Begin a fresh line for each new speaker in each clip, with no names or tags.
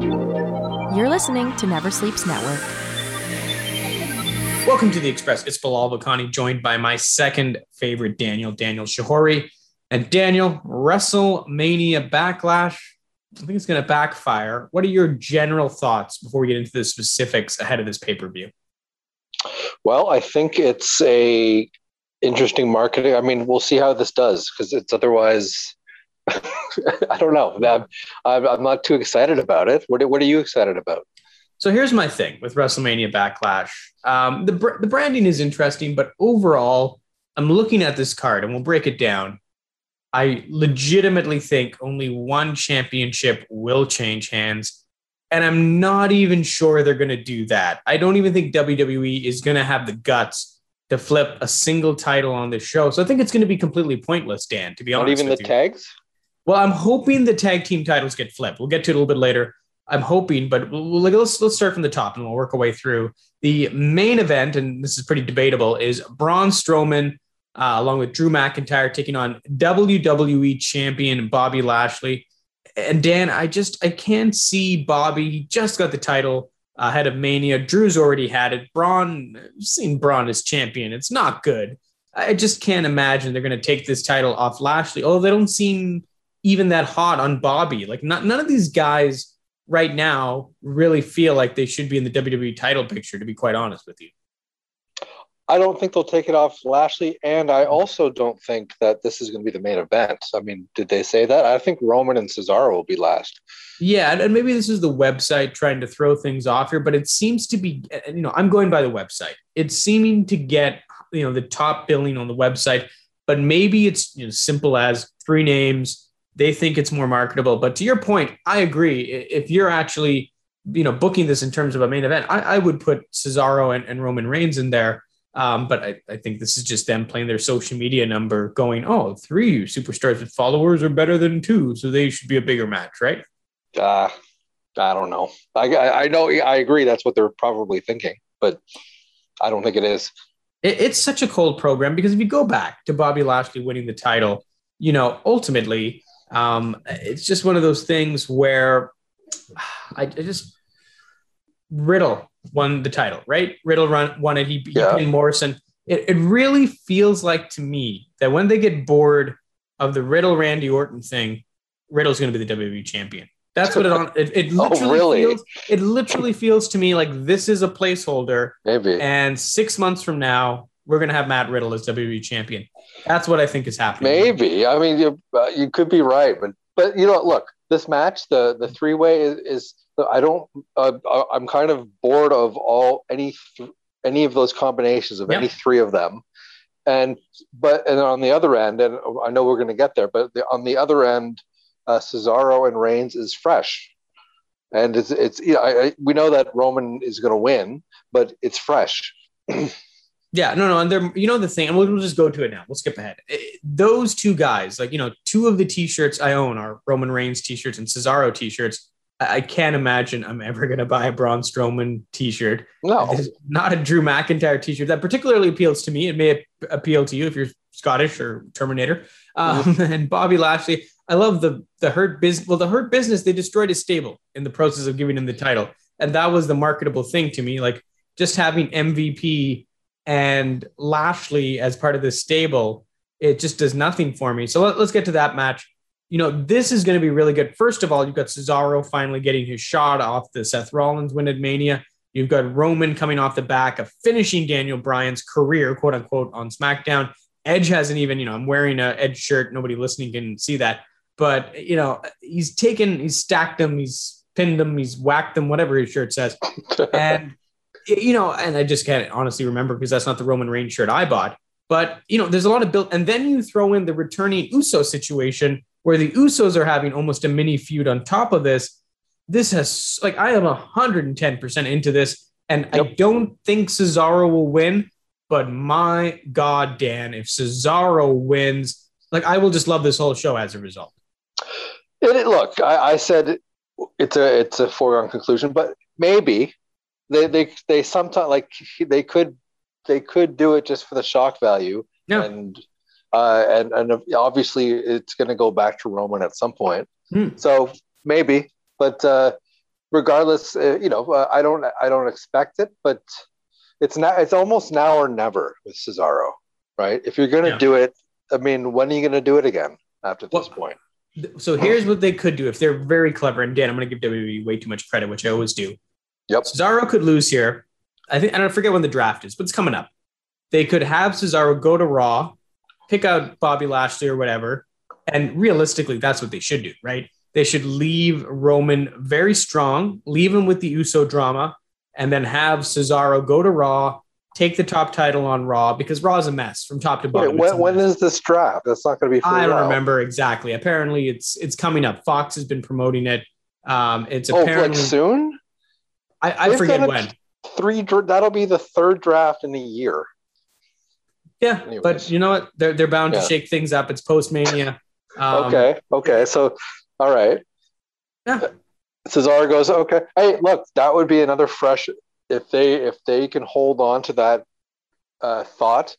You're listening to Never Sleeps Network.
Welcome to the Express. It's Bilal Bakani, joined by my second favorite Daniel, Daniel Shahori. And Daniel, WrestleMania Backlash. I think it's going to backfire. What are your general thoughts before we get into the specifics ahead of this pay per view?
Well, I think it's a interesting marketing. I mean, we'll see how this does because it's otherwise I don't know. I'm, I'm, not too excited about it. What, what are you excited about?
So here's my thing with WrestleMania Backlash. Um, the, the branding is interesting, but overall, I'm looking at this card and we'll break it down. I legitimately think only one championship will change hands. And I'm not even sure they're going to do that. I don't even think WWE is going to have the guts to flip a single title on this show. So I think it's going to be completely pointless, Dan, to be
not
honest.
Not even the
you.
tags?
Well, I'm hoping the tag team titles get flipped. We'll get to it a little bit later. I'm hoping, but let's let's start from the top and we'll work our way through. The main event, and this is pretty debatable, is Braun Strowman uh, along with Drew McIntyre taking on WWE champion Bobby Lashley. And Dan, I just I can't see Bobby. He just got the title ahead of Mania. Drew's already had it. Braun, seen Braun as champion. It's not good. I just can't imagine they're going to take this title off Lashley. Although they don't seem even that hot on Bobby. Like not, none of these guys right now really feel like they should be in the WWE title picture, to be quite honest with you.
I don't think they'll take it off Lashley, and I mm-hmm. also don't think that this is going to be the main event. I mean, did they say that? I think Roman and Cesaro will be last.
Yeah, and maybe this is the website trying to throw things off here, but it seems to be, you know, I'm going by the website. It's seeming to get, you know, the top billing on the website, but maybe it's you know, simple as three names, they think it's more marketable. But to your point, I agree. If you're actually, you know, booking this in terms of a main event, I, I would put Cesaro and, and, Roman Reigns in there. Um, but I, I, think this is just them playing their social media number, going, "Oh, three superstars with followers are better than two, so they should be a bigger match, right?"
Uh, I don't know. I, I know I agree. That's what they're probably thinking, but I don't think it is.
It, it's such a cold program because if you go back to Bobby Lashley winning the title, you know, ultimately um, it's just one of those things where I, I, just Riddle won the title, right? Riddle run, won it. He, he yeah. Morrison. It, it really feels like to me that when they get bored of the Riddle Randy Orton thing, Riddle's going to be the WWE champion. That's what it on. It, it oh, literally oh, really? feels. It literally feels to me like this is a placeholder.
Maybe.
And six months from now, we're going to have Matt Riddle as WWE champion. That's what I think is happening.
Maybe. I mean, you, uh, you could be right, but but you know, look, this match, the the three way is, is, I don't. Uh, uh, I'm kind of bored of all any th- any of those combinations of yep. any three of them. And but and on the other end, and I know we're going to get there, but the, on the other end, uh, Cesaro and Reigns is fresh, and it's it's you know, I, I, we know that Roman is going to win, but it's fresh.
Yeah, no, no, and they're you know the thing, and we'll, we'll just go to it now. We'll skip ahead. It, eh, those two guys, like you know, two of the T-shirts I own are Roman Reigns T-shirts and Cesaro T-shirts. I, I can't imagine I'm ever going to buy a Braun Strowman T-shirt.
No,
not a Drew McIntyre T-shirt that particularly appeals to me. It may appeal to you if you're Scottish or Terminator. Um, mm-hmm. And Bobby Lashley, I love the the hurt business. Well, the hurt business they destroyed his stable in the process of giving him the title, and that was the marketable thing to me. Like just having MVP and Lashley as part of the stable, it just does nothing for me. So let, us get to that match. You know, this is going to be really good. First of all, you've got Cesaro finally getting his shot off the Seth Rollins win at Mania. You've got Roman coming off the back of finishing Daniel Bryan's career, quote unquote, on SmackDown. Edge hasn't even, you know, I'm wearing a Edge shirt. Nobody listening can see that. But, you know, he's taken, he's stacked them, he's pinned them, he's whacked them, whatever his shirt says. And you know, and I just can't honestly remember because that's not the Roman Reigns shirt I bought. But you know, there's a lot of built, and then you throw in the returning Uso situation where the Usos are having almost a mini feud on top of this. This has like I am 110% into this, and yep. I don't think Cesaro will win. But my God, Dan, if Cesaro wins, like I will just love this whole show as a result.
It, look, I, I said it's a it's a foregone conclusion, but maybe they they they sometimes like they could they could do it just for the shock value
yeah.
and uh, and and obviously it's going to go back to Roman at some point.
Mm.
So maybe, but uh, regardless, uh, you know, uh, I don't I don't expect it, but it's not. It's almost now or never with Cesaro, right? If you're going to
Yeah.
do it, I mean, when are you going to do it again after this
Well,
point?
So here's what they could do if they're very clever. And Dan, I'm going to give WWE way too much credit, which I always do.
Yep.
Cesaro could lose here. I think I don't forget when the draft is, but it's coming up. They could have Cesaro go to Raw, pick out Bobby Lashley or whatever, and realistically, that's what they should do, right? They should leave Roman very strong, leave him with the Uso drama, and then have Cesaro go to Raw, take the top title on Raw because Raw is a mess from top to bottom. It's
when, when is this draft? That's not going to be.
I don't remember exactly. Apparently, it's it's coming up. Fox has been promoting it. Um, it's
Oh, like
apparently
soon?
I, I forget when.
Three. That'll be the third draft in a year.
Yeah,
anyways.
but you know what? They're they're bound
Yeah.
to shake things up. It's post mania. Um,
okay. Okay. So, all right.
Yeah.
Cesaro goes. Okay. Hey, look, that would be another fresh. If they if they can hold on to that uh, thought,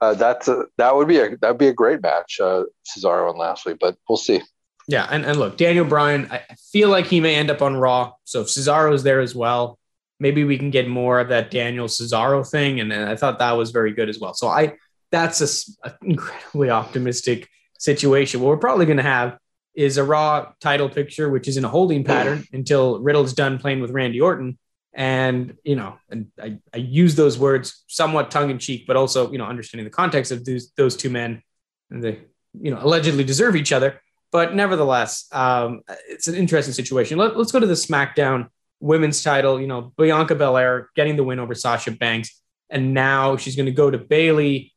uh, that's a, that would be a that would be a great match, uh, Cesaro and Lashley. But we'll see.
Yeah, and, and look, Daniel Bryan, I feel like he may end up on Raw. So if Cesaro's there as well, maybe we can get more of that Daniel Cesaro thing. And, and I thought that was very good as well. So I that's a an incredibly optimistic situation. What we're probably going to have is a Raw title picture, which is in a holding pattern until Riddle's done playing with Randy Orton. And you know, and I, I use those words somewhat tongue in cheek, but also you know understanding the context of those those two men, and they you know allegedly deserve each other. But nevertheless, um, it's an interesting situation. Let, let's go to the SmackDown women's title. You know, Bianca Belair getting the win over Sasha Banks, and now she's going to go to Bayley.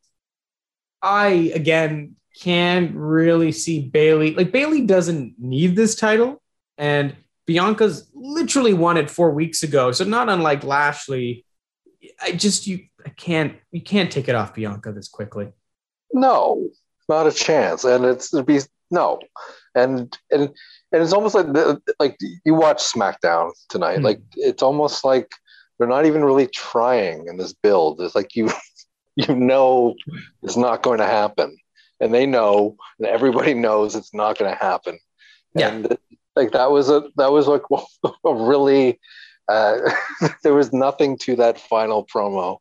I again can't really see Bayley. Like Bayley doesn't need this title, and Bianca's literally won it four weeks ago. So not unlike Lashley, I just you I can't you can't take it off Bianca this quickly.
No, not a chance. And it's it'd be no, and and and it's almost like the, like you watch SmackDown tonight.
Hmm.
Like it's almost like they're not even really trying in this build. It's like you you know it's not going to happen, and they know, and everybody knows it's not going to happen.
Yeah.
And like that was a that was like a really uh, there was nothing to that final promo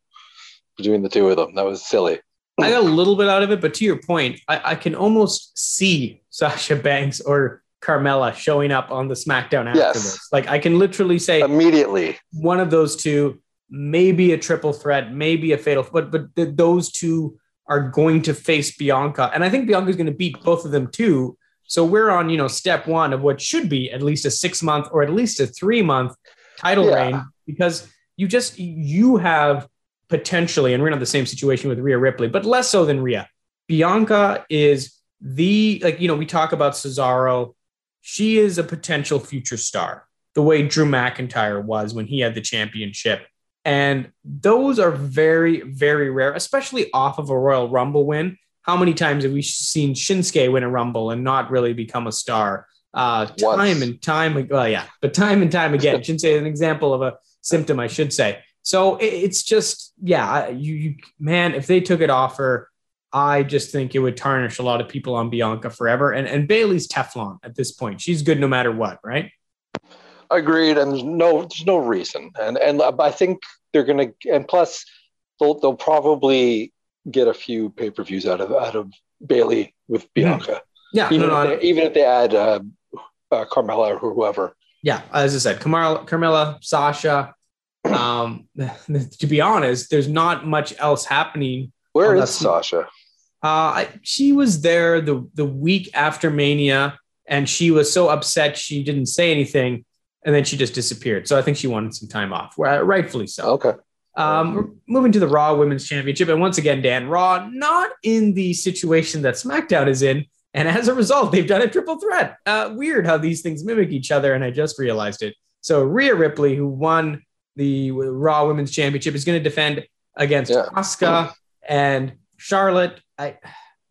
between the two of them. That was silly.
I got a little bit out of it, but to your point, I, I can almost see Sasha Banks or Carmella showing up on the SmackDown after
Yes.
this. Like I can literally say
Immediately.
one of those two, maybe a triple threat, maybe a fatal, but but th- those two are going to face Bianca, and I think Bianca's going to beat both of them too. So we're on you know step one of what should be at least a six month or at least a three month title
Yeah.
reign because you just you have potentially, and we're in the same situation with Rhea Ripley, but less so than Rhea. Bianca is the like you know we talk about Cesaro. She is a potential future star, the way Drew McIntyre was when he had the championship. And those are very, very rare, especially off of a Royal Rumble win. How many times have we seen Shinsuke win a Rumble and not really become a star? Uh, time
Once.
and time, again. well, yeah, but time and time again. Shinsuke is an example of a symptom, I should say. So it- it's just, yeah, you, you, man, if they took it off her, I just think it would tarnish a lot of people on Bianca forever. And and Bayley's Teflon at this point. She's good no matter what, right?
Agreed. And there's no there's no reason. And and I think they're gonna and plus they'll they'll probably get a few pay per views out of out of Bayley with Bianca.
Yeah,
Even,
no, no,
if they, even if they add uh, uh, Carmella or whoever.
yeah. As I said, Carmella, Carmella, Sasha. Um, to be honest, there's not much else happening.
Where is Sasha?
Uh, I, she was there the the week after Mania, and she was so upset she didn't say anything, and then she just disappeared. So I think she wanted some time off, rightfully so.
Okay.
Um, moving to the Raw Women's Championship, and once again, Dan, Raw not in the situation that SmackDown is in, and as a result, they've done a triple threat. Uh, weird how these things mimic each other, and I just realized it. So Rhea Ripley, who won the Raw Women's Championship, is going to defend against
Yeah.
Asuka and Charlotte. I,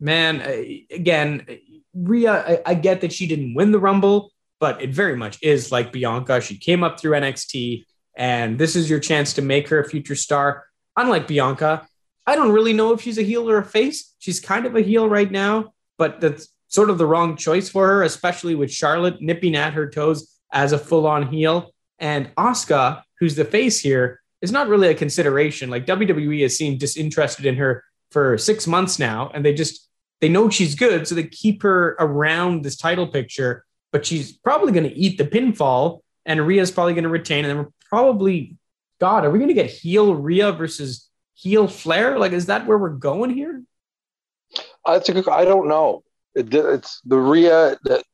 man, I, again, Rhea, I, I get that she didn't win the Rumble, but it very much is like Bianca. She came up through NXT and this is your chance to make her a future star. Unlike Bianca, I don't really know if she's a heel or a face. She's kind of a heel right now, but that's sort of the wrong choice for her, especially with Charlotte nipping at her toes as a full on heel. And Asuka, who's the face here, is not really a consideration. Like WWE has seemed disinterested in her for six months now, and they just they know she's good, so they keep her around this title picture. But she's probably going to eat the pinfall, and Rhea's probably going to retain, and then we're probably, God, are we going to get heel Rhea versus heel Flair? Like, is that where we're going here?
Uh, it's a, I don't know. It, it's the Rhea that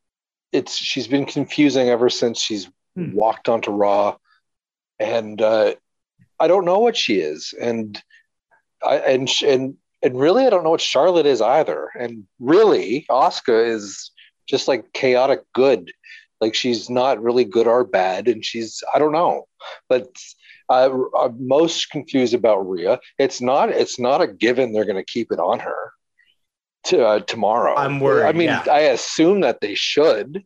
it's she's been confusing ever since she's hmm. walked onto Raw, and uh, I don't know what she is, and I and and and really I don't know what Charlotte is either, and really Asuka is just like chaotic good, like she's not really good or bad, and she's I don't know, but. Uh, I'm most confused about Rhea. It's not. It's not a given they're going to keep it on her to, uh, tomorrow.
I'm worried.
I mean,
yeah.
I assume that they should,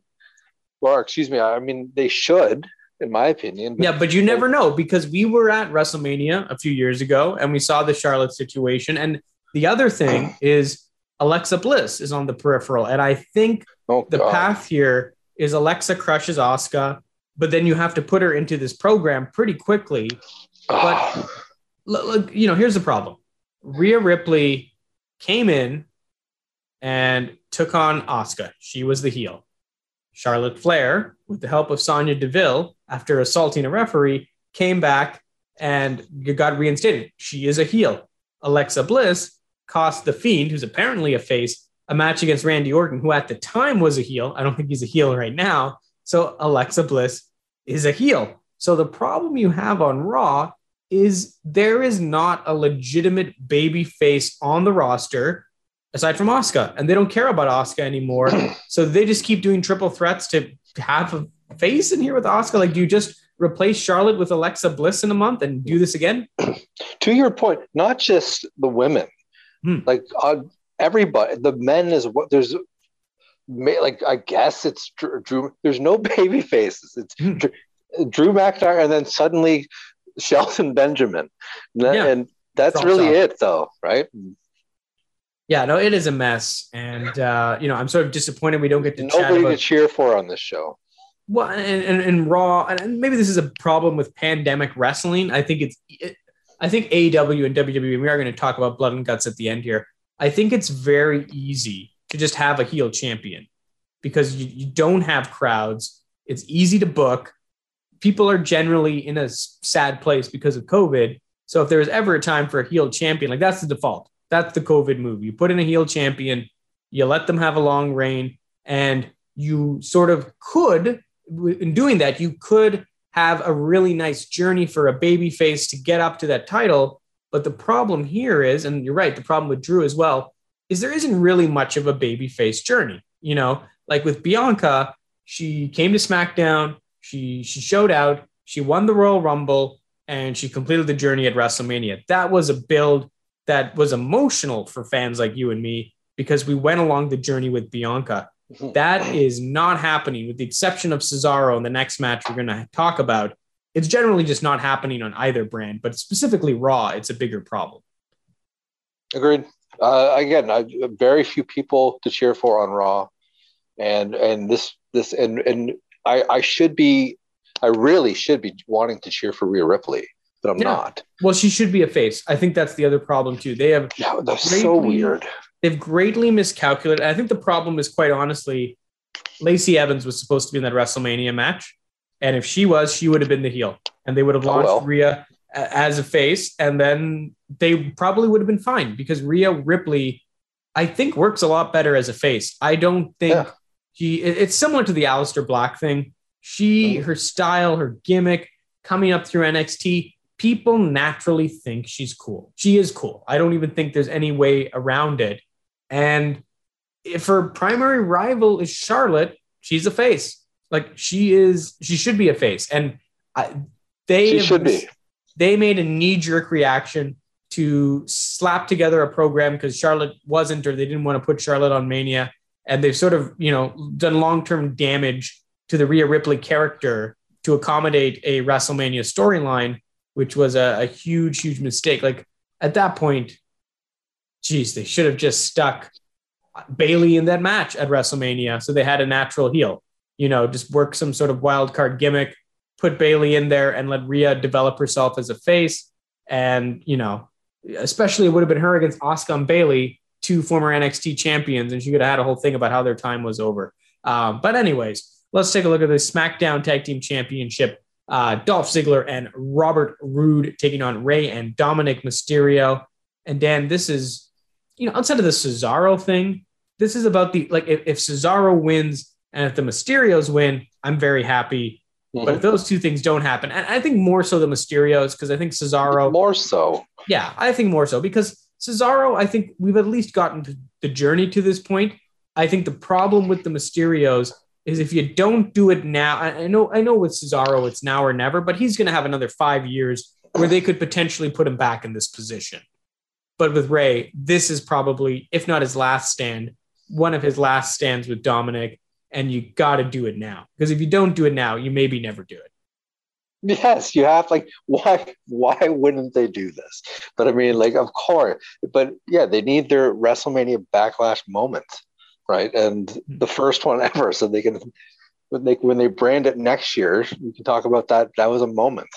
or excuse me, I mean they should, in my opinion.
But, yeah, but you never know because we were at WrestleMania a few years ago and we saw the Charlotte situation. And the other thing is Alexa Bliss is on the peripheral, and I think oh, the God. path here is Alexa crushes Asuka, but then you have to put her into this program pretty quickly. But look, you know, here's the problem: Rhea Ripley came in and took on Asuka. She was the heel. Charlotte Flair, with the help of Sonya Deville, after assaulting a referee, came back and got reinstated. She is a heel. Alexa Bliss cost The Fiend, who's apparently a face, a match against Randy Orton, who at the time was a heel. I don't think he's a heel right now. So Alexa Bliss is a heel. So the problem you have on Raw is there is not a legitimate baby face on the roster aside from Asuka, and they don't care about Asuka anymore. so they just keep doing triple threats to have face in here with Asuka? Like, do you just replace Charlotte with Alexa Bliss in a month and do this again?
to your point, not just the women, hmm. like uh, everybody, the men is what there's. Like I guess it's Drew. Drew there's no baby faces. It's hmm. Drew, Drew McIntyre, and then suddenly Shelton Benjamin, and, yeah. and that's really it, though, right?
yeah, no, it is a mess, and uh, you know, I'm sort of disappointed we don't get to
nobody
about,
to cheer for on this show.
Well, and, and, and Raw, and maybe this is a problem with pandemic wrestling. I think it's, it, I think AEW and WWE. We are going to talk about blood and guts at the end here. I think it's very easy to just have a heel champion because you, you don't have crowds. It's easy to book. People are generally in a sad place because of COVID. So if there was ever a time for a heel champion, like that's the default that's the COVID move. You put in a heel champion, you let them have a long reign, and you sort of could, in doing that, you could have a really nice journey for a baby face to get up to that title. But the problem here is, and you're right, the problem with Drew as well, is there isn't really much of a baby face journey. You know, like with Bianca, she came to SmackDown, she she showed out, she won the Royal Rumble, and she completed the journey at WrestleMania. That was a build that was emotional for fans like you and me because we went along the journey with Bianca. That is not happening, with the exception of Cesaro in the next match we're going to talk about. It's generally just not happening on either brand, but specifically Raw, it's a bigger problem.
Agreed. Uh, again, I, very few people to cheer for on Raw, and and this this and and I, I should be, I really should be wanting to cheer for Rhea Ripley but I'm yeah. not.
Well, she should be a face. I think that's the other problem too. They have
yeah, that's so weird.
They've greatly miscalculated. I think the problem is quite honestly, Lacey Evans was supposed to be in that WrestleMania match, and if she was, she would have been the heel, and they would have oh, launched oh, well. Rhea as a face, and then they probably would have been fine because Rhea Ripley, I think, works a lot better as a face. I don't think yeah. she. It's similar to the Aleister Black thing. She, mm. her style, her gimmick coming up through NXT people naturally think she's cool. She is cool. I don't even think there's any way around it. And if her primary rival is Charlotte, she's a face. Like she is, she should be a face. And I, they
should be.
They made a knee jerk reaction to slap together a program because Charlotte wasn't, or they didn't want to put Charlotte on Mania. And they've sort of, you know, done long term damage to the Rhea Ripley character to accommodate a WrestleMania storyline which was a, a huge, huge mistake. Like at that point, geez, they should have just stuck Bayley in that match at WrestleMania. So they had a natural heel, you know, just work some sort of wild card gimmick. put Bayley in there and let Rhea develop herself as a face. And, you know, especially it would have been her against Asuka and Bayley, two former NXT champions, and she could have had a whole thing about how their time was over. Um, but, anyways, let's take a look at the SmackDown Tag Team Championship. Uh, Dolph Ziggler and Robert Roode taking on Rey and Dominic Mysterio. And Dan, this is, you know, outside of the Cesaro thing, this is about the like if, if Cesaro wins and if the Mysterios win, I'm very happy. Mm-hmm. But if those two things don't happen, and I think more so the Mysterios, because I think Cesaro
more so.
Yeah, I think more so because Cesaro, I think we've at least gotten to the journey to this point. I think the problem with the Mysterios is if you don't do it now. I know, I know with Cesaro, it's now or never, but he's going to have another five years where they could potentially put him back in this position. But with Rey, this is probably, if not his last stand, one of his last stands with Dominic, and you got to do it now. Because if you don't do it now, you maybe never do it.
Yes, you have like why why wouldn't they do this? But I mean, like of course, but yeah, they need their WrestleMania backlash moment right? And hmm. the first one ever, so they can when they when they brand it next year, we can talk about that. That was a moment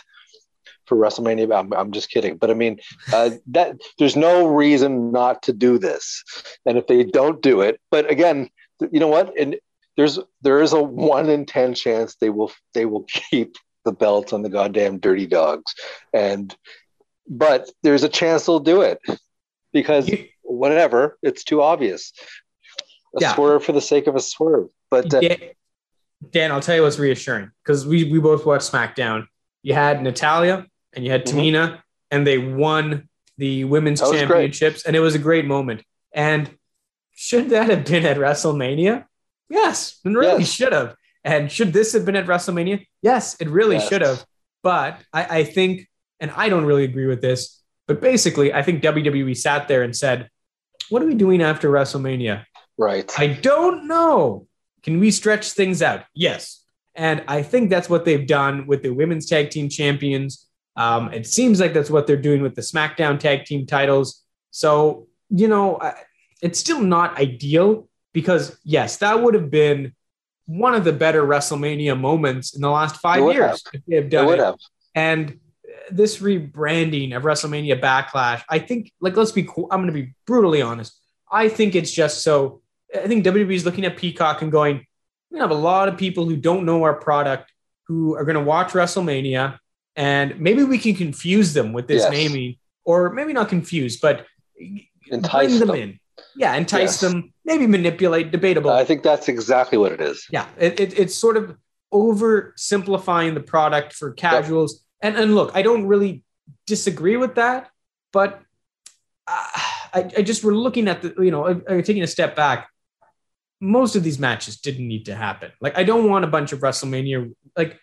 for WrestleMania. I'm, I'm just kidding, but I mean uh, that there's no reason not to do this, and if they don't do it, but again, you know what? And there's there is a one in ten chance they will they will keep the belts on the goddamn dirty dogs, and but there's a chance they'll do it because whatever, it's too obvious a yeah. swerve for the sake of a swerve. But uh,
Dan, Dan, I'll tell you what's reassuring because we we both watched SmackDown. You had Natalya and you had mm-hmm. Tamina, and they won the women's championships, great. and it was a great moment. And should that have been at WrestleMania? Yes, it really yes. should have. And should this have been at WrestleMania? Yes, it really yes. should have. But I, I think, and I don't really agree with this, but basically, I think WWE sat there and said, What are we doing after WrestleMania?
Right.
I don't know. Can we stretch things out? Yes. And I think that's what they've done with the women's tag team champions. Um, it seems like that's what they're doing with the SmackDown tag team titles. So, you know, it's still not ideal because, yes, that would have been one of the better WrestleMania moments in the last five years
have. if they have done it. Have.
And this rebranding of WrestleMania Backlash, I think, like, let's be, cool. I'm going to be brutally honest. I think it's just so I think WWE is looking at Peacock and going, we have a lot of people who don't know our product who are going to watch WrestleMania, and maybe we can confuse them with this yes. naming, or maybe not confuse, but
entice them, them. in.
Yeah, entice yes. them, maybe manipulate, debatable.
I think that's exactly what it is.
Yeah, it, it, it's sort of oversimplifying the product for casuals. Yep. And, and look, I don't really disagree with that, but uh, I, I just we're looking at the, you know, taking a step back most of these matches didn't need to happen. Like, I don't want a bunch of WrestleMania. Like,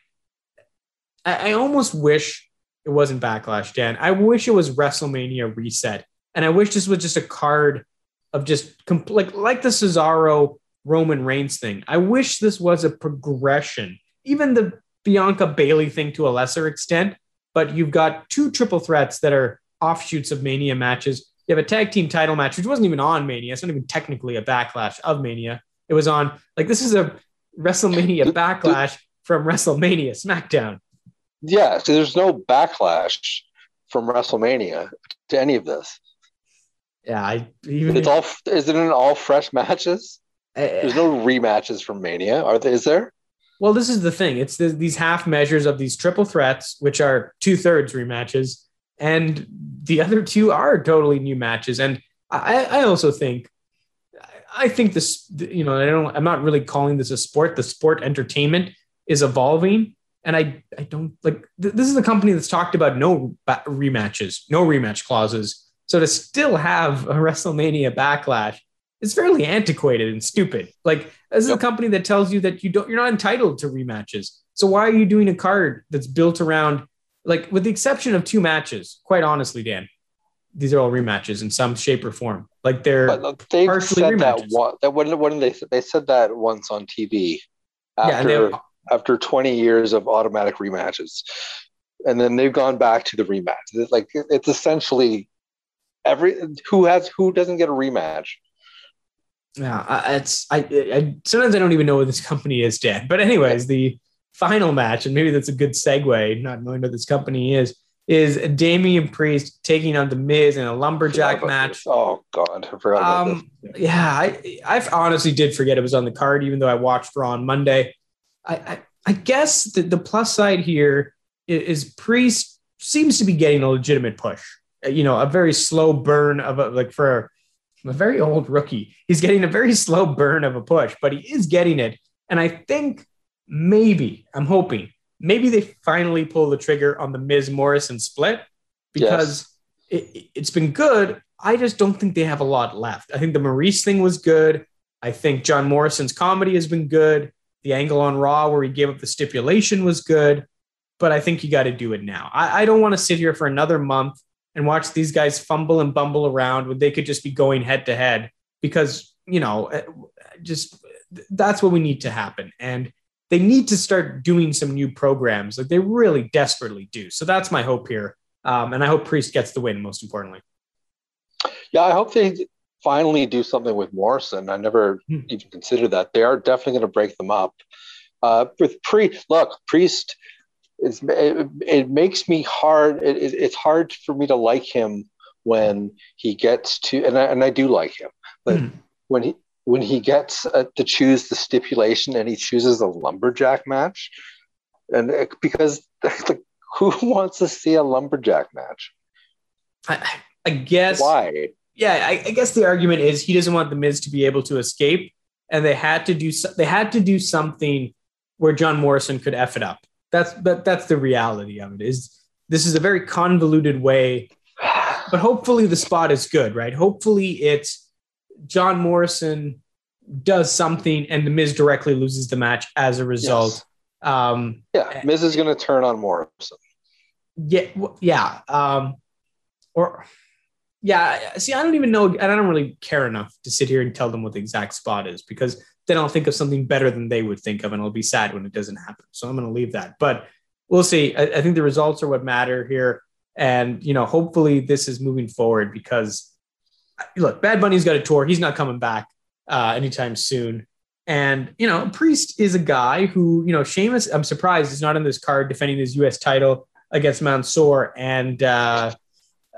I, I almost wish it wasn't Backlash, Dan. I wish it was WrestleMania reset, and I wish this was just a card of just compl- like like the Cesaro Roman Reigns thing. I wish this was a progression, even the Bianca Bayley thing to a lesser extent. But you've got two triple threats that are offshoots of Mania matches. You have a tag team title match, which wasn't even on Mania. It's not even technically a backlash of Mania. It was on like this is a WrestleMania backlash from WrestleMania SmackDown.
Yeah, so there's no backlash from WrestleMania to any of this.
Yeah, I even
it's all is it in all fresh matches? There's no rematches from Mania, are there? Is there?
Well, this is the thing. It's the, these half measures of these triple threats, which are two thirds rematches, and the other two are totally new matches. And I, I also think I think this, you know, I don't, I'm not really calling this a sport. The sport entertainment is evolving. And I, I don't like, th- this is a company that's talked about no ba- rematches, no rematch clauses. So to still have a WrestleMania backlash is fairly antiquated and stupid. Like this is yep. a company that tells you that you don't, you're not entitled to rematches. So why are you doing a card that's built around, like, with the exception of two matches? Quite honestly, Dan, these are all rematches in some shape or form. Like they're
but they partially said rematches. that one, that when when they they said that once on TV after yeah, they, after 20 years of automatic rematches, and then they've gone back to the rematch. It's like it's essentially every who has who doesn't get a rematch.
Yeah, it's I, I sometimes I don't even know what this company is, Dan. But anyways, the final match, and maybe that's a good segue, not knowing what this company is, is Damian Priest taking on The Miz in a lumberjack match.
This. Oh God, I forgot about um.
Yeah, I, I honestly did forget it was on the card, even though I watched Raw on Monday. I, I, I guess the, the plus side here is, is Priest seems to be getting a legitimate push. Uh, you know, a very slow burn of a, like for a very old rookie, he's getting a very slow burn of a push, but he is getting it. And I think maybe, I'm hoping, maybe they finally pull the trigger on the Miz Morrison split because yes. it, it's been good. I just don't think they have a lot left. I think the Maurice thing was good. I think John Morrison's comedy has been good. The angle on Raw where he gave up the stipulation was good, but I think you got to do it now. I, I don't want to sit here for another month and watch these guys fumble and bumble around when they could just be going head to head because, you know, eh, just that's what we need to happen. And they need to start doing some new programs. Like they really desperately do. So that's my hope here. Um, and I hope Priest gets the win, most importantly.
Yeah, I hope they finally do something with Morrison. I never hmm. even considered that. They are definitely going to break them up. Uh, with Priest, look, Priest, it, it makes me hard. It, it, it's hard for me to like him when he gets to, and I, and I do like him, but hmm. when he when he gets uh, to choose the stipulation and he chooses a lumberjack match, and it, because like, who wants to see a lumberjack match?
I, I guess
why.
Yeah, I, I, guess the argument is he doesn't want the Miz to be able to escape, and they had to do they had to do something where John Morrison could f it up. That's that, that's the reality of it. Is this is a very convoluted way, but hopefully the spot is good, right? Hopefully it's John Morrison does something and the Miz directly loses the match as a result.
Yes. Um, yeah, Miz is going to turn on Morrison.
Yeah, yeah. Um, or yeah, see, I don't even know, and I don't really care enough to sit here and tell them what the exact spot is because then I'll think of something better than they would think of, and I'll be sad when it doesn't happen. So I'm going to leave that. But we'll see. I, I think the results are what matter here, and you know, hopefully this is moving forward because look, Bad Bunny's got a tour. He's not coming back uh, anytime soon. And, you know, Priest is a guy who, you know, Sheamus, I'm surprised is not on this card defending his U.S. title against Mansoor and uh,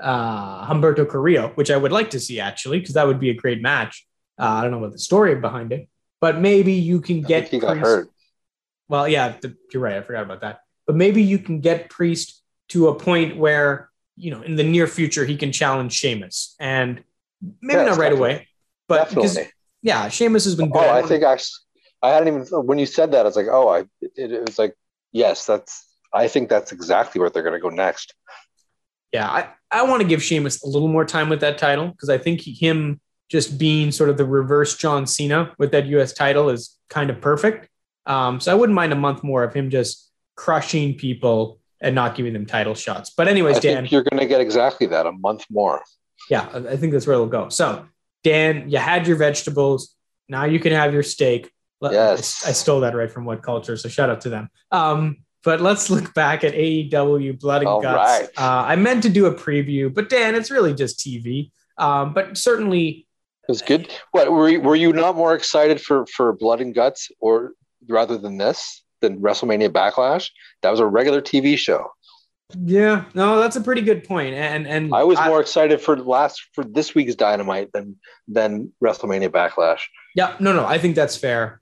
uh, Humberto Carrillo, which I would like to see actually, because that would be a great match. Uh, I don't know what the story behind it, but maybe you can get.
he got Priest. hurt.
Well, yeah, the, you're right. I forgot about that. But maybe you can get Priest to a point where, you know, in the near future, he can challenge Sheamus. And maybe not right away, but because, yeah, Sheamus has been
good. Oh, I think I, I hadn't even when you said that, I was like, oh, I it, it was like, yes, that's. I think that's exactly where they're going to go next.
Yeah, I, I want to give Sheamus a little more time with that title because I think he, him just being sort of the reverse John Cena with that U.S. title is kind of perfect. Um, so I wouldn't mind a month more of him just crushing people and not giving them title shots. But anyways, I Dan,
you're going to get exactly that a month more.
Yeah, I think that's where it'll go. So, Dan, you had your vegetables. Now you can have your steak.
Yes.
I, stole that right from What Culture. So shout out to them. Um, but let's look back at AEW Blood and All Guts. Right. Uh, I meant to do a preview, but Dan, it's really just TV. Um, but certainly,
it was good. What were you, were you not more excited for for Blood and Guts or rather than this than WrestleMania Backlash? That was a regular TV show.
Yeah, no, that's a pretty good point. And and
I was I, more excited for last for this week's Dynamite than than WrestleMania Backlash.
Yeah, no, no, I think that's fair.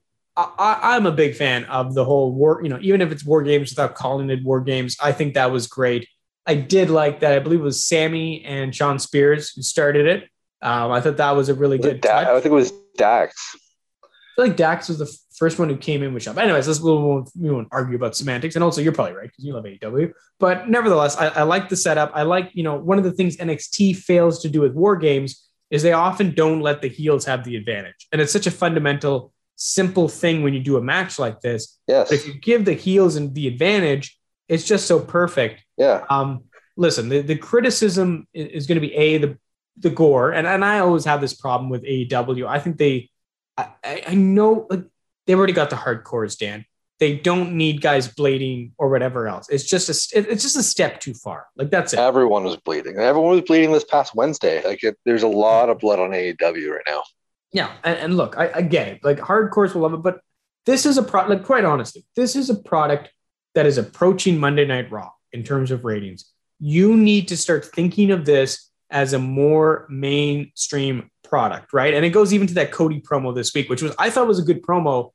I, am a big fan of the whole war. You know, even if it's war games without calling it war games, I think that was great. I did like that. I believe it was Sammy and Shawn Spears who started it. Um, I thought that was a really was good.
Da- I think it was Dax.
I feel like Dax was the first one who came in with Shop. Anyways, let's we won't, we won't argue about semantics. And also, you're probably right because you love AEW. But nevertheless, I, I like the setup. I like you know one of the things NXT fails to do with War Games is they often don't let the heels have the advantage, and it's such a fundamental, simple thing when you do a match like this.
Yes.
But if you give the heels and the advantage, it's just so perfect.
Yeah.
Um. Listen, the, the criticism is going to be a the the gore, and and I always have this problem with AEW. I think they I, I know like they've already got the hardcores, Dan. They don't need guys bleeding or whatever else. It's just a it's just a step too far. Like that's it.
Everyone was bleeding. Everyone was bleeding this past Wednesday. Like it, there's a lot of blood on AEW right now.
Yeah, and, and look, I, I, get it. Like hardcores will love it, but this is a product, like, quite honestly, this is a product that is approaching Monday Night Raw in terms of ratings. You need to start thinking of this as a more mainstream product, right? And it goes even to that Cody promo this week, which was I thought was a good promo,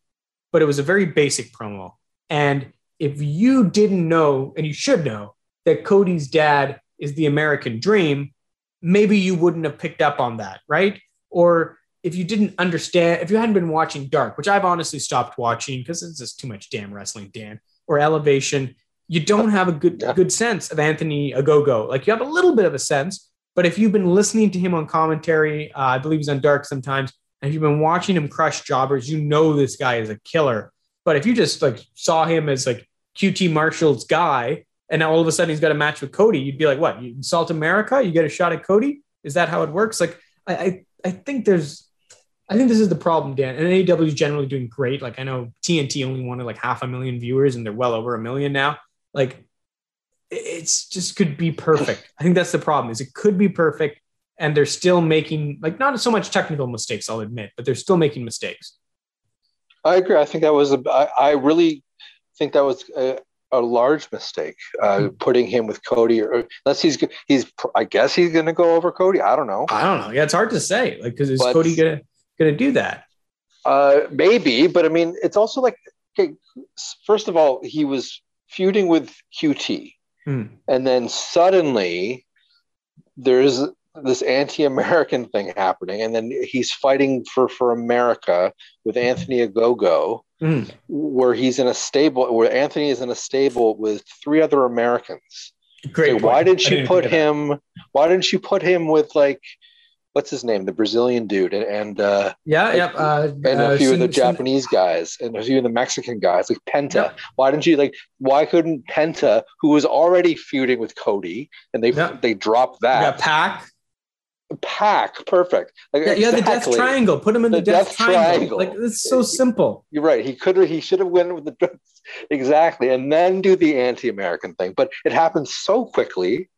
but it was a very basic promo. And if you didn't know, and you should know, that Cody's dad is the American dream, maybe you wouldn't have picked up on that, right? Or if you didn't understand, if you hadn't been watching Dark, which I've honestly stopped watching because it's just too much damn wrestling, Dan, or Elevation, you don't have a good
Yeah.
good sense of Anthony Ogogo. Like you have a little bit of a sense, but if you've been listening to him on commentary, uh, I believe he's on Dark sometimes, and if you've been watching him crush jobbers, you know this guy is a killer. But if you just like saw him as like QT Marshall's guy, and now all of a sudden he's got a match with Cody, you'd be like, what? You insult America? You get a shot at Cody? Is that how it works? Like I I, I think there's I think this is the problem, Dan. And AEW is generally doing great. Like I know TNT only wanted like half a million viewers, and they're well over a million now. Like it's just could be perfect. I think that's the problem. Is it could be perfect, and they're still making like not so much technical mistakes. I'll admit, but they're still making mistakes.
I agree. I think that was a. I, I really think that was a, a large mistake uh, putting him with Cody. Or unless he's he's. I guess he's going to go over Cody. I don't know.
I don't know. Yeah, it's hard to say. Like, because is
But-
Cody gonna gonna do that?
Uh, maybe, but I mean, it's also like. Okay, first of all, he was feuding with QT,
Hmm.
and then suddenly there's this anti-American thing happening, and then he's fighting for for America with Anthony Ogogo.
Mhm.
where he's in a stable where Anthony is in a stable with three other Americans.
Great. Point.
why did
didn't
put
think of that.
him why didn't she put him with like what's his name, the Brazilian dude and and uh
Yeah, yep. Uh,
and
uh,
a few of the
Sin-
Japanese guys and a few of the Mexican guys, like Penta.
Yep.
Why didn't you like why couldn't Penta, who was already feuding with Cody, and they
Yep.
they dropped that
got Pac.
pack perfect. Like
Yeah, yeah, the death triangle. Put him in the,
The
death,
death
triangle.
triangle.
Like it's so simple.
You're right. He could he should have went with the exactly and then do the anti-American thing. But it happened so quickly,